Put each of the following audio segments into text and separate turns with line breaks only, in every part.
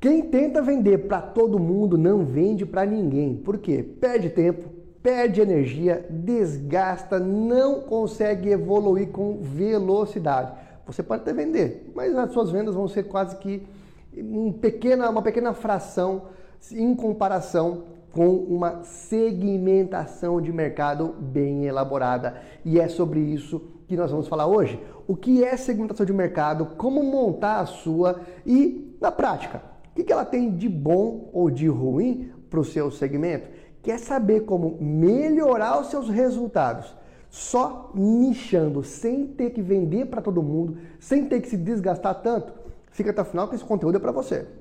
Quem tenta vender para todo mundo não vende para ninguém. Por quê? Perde tempo, perde energia, desgasta, não consegue evoluir com velocidade. Você pode até vender, mas as suas vendas vão ser quase que um pequena, uma pequena fração em comparação com uma segmentação de mercado bem elaborada. E é sobre isso que nós vamos falar hoje. O que é segmentação de mercado, como montar a sua e, na prática, o que ela tem de bom ou de ruim para o seu segmento? Quer saber como melhorar os seus resultados? Só nichando, sem ter que vender para todo mundo, sem ter que se desgastar tanto? Fica até o final que esse conteúdo é para você.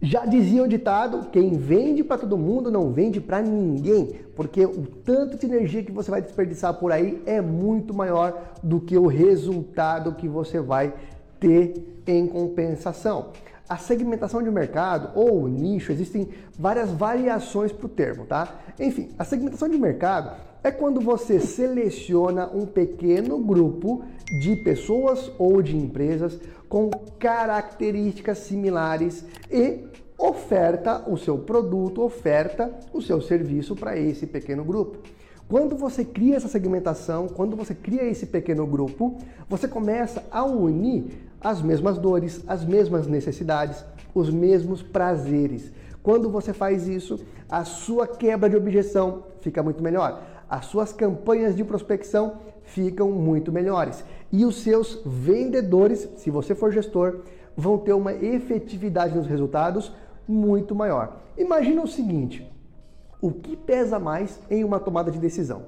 Já dizia o ditado: quem vende para todo mundo não vende para ninguém, porque o tanto de energia que você vai desperdiçar por aí é muito maior do que o resultado que você vai ter em compensação. A segmentação de mercado ou nicho, existem várias variações para o termo, tá? Enfim, a segmentação de mercado é quando você seleciona um pequeno grupo de pessoas ou de empresas com características similares e oferta o seu produto, oferta o seu serviço para esse pequeno grupo. Quando você cria essa segmentação, quando você cria esse pequeno grupo, você começa a unir as mesmas dores, as mesmas necessidades, os mesmos prazeres. Quando você faz isso, a sua quebra de objeção fica muito melhor as suas campanhas de prospecção ficam muito melhores. E os seus vendedores, se você for gestor, vão ter uma efetividade nos resultados muito maior. Imagina o seguinte: o que pesa mais em uma tomada de decisão?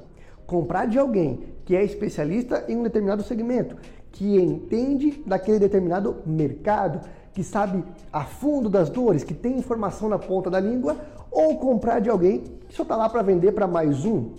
Comprar de alguém que é especialista em um determinado segmento, que entende daquele determinado mercado, que sabe a fundo das dores, que tem informação na ponta da língua, ou comprar de alguém que só está lá para vender para mais um?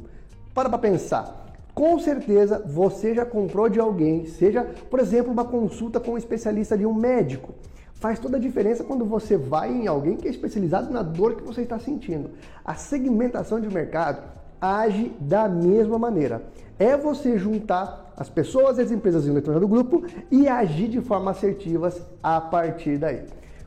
Para para pensar. Com certeza você já comprou de alguém, seja, por exemplo, uma consulta com um especialista de um médico. Faz toda a diferença quando você vai em alguém que é especializado na dor que você está sentindo. A segmentação de mercado age da mesma maneira. É você juntar as pessoas e as empresas em um determinado grupo e agir de forma assertivas a partir daí.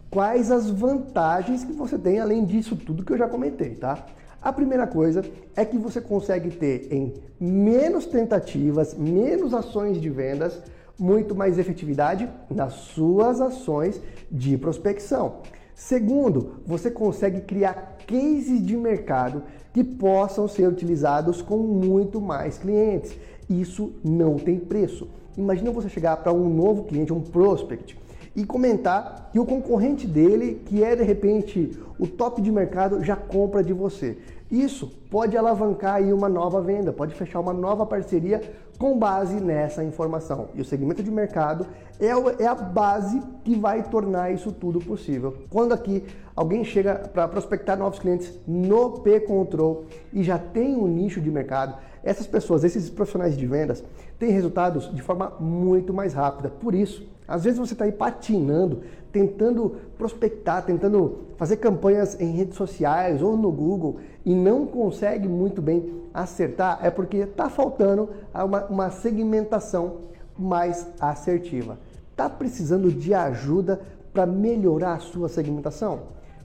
Quais as vantagens que você tem além disso tudo que eu já comentei, tá? A primeira coisa é que você consegue ter em menos tentativas, menos ações de vendas, muito mais efetividade nas suas ações de prospecção. Segundo, você consegue criar cases de mercado que possam ser utilizados com muito mais clientes. Isso não tem preço. Imagina você chegar para um novo cliente, um prospect, e comentar que o concorrente dele, que é de repente o top de mercado, já compra de você. Isso pode alavancar aí uma nova venda, pode fechar uma nova parceria com base nessa informação. E o segmento de mercado é, é a base que vai tornar isso tudo possível. Quando aqui alguém chega para prospectar novos clientes no P-Control e já tem um nicho de mercado, essas pessoas, esses profissionais de vendas, têm resultados de forma muito mais rápida. Por isso, às vezes você está aí patinando, tentando prospectar, tentando fazer campanhas em redes sociais ou no Google e não consegue muito bem acertar, é porque está faltando uma, uma segmentação mais assertiva. Está precisando de ajuda para melhorar a sua segmentação?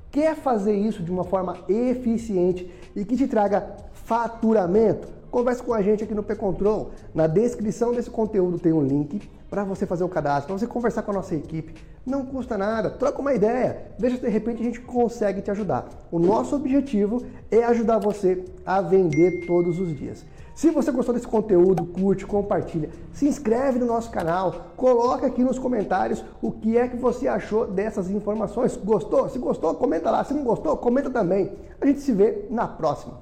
Quer fazer isso de uma forma eficiente e que te traga faturamento? Converse com a gente aqui no P-Control. Na descrição desse conteúdo tem um link para você fazer o cadastro, para você conversar com a nossa equipe. Não custa nada, troca uma ideia, veja se de repente a gente consegue te ajudar. O nosso objetivo é ajudar você a vender todos os dias. Se você gostou desse conteúdo, curte, compartilha, se inscreve no nosso canal, coloca aqui nos comentários o que é que você achou dessas informações. Gostou? Se gostou, comenta lá. Se não gostou, comenta também. A gente se vê na próxima.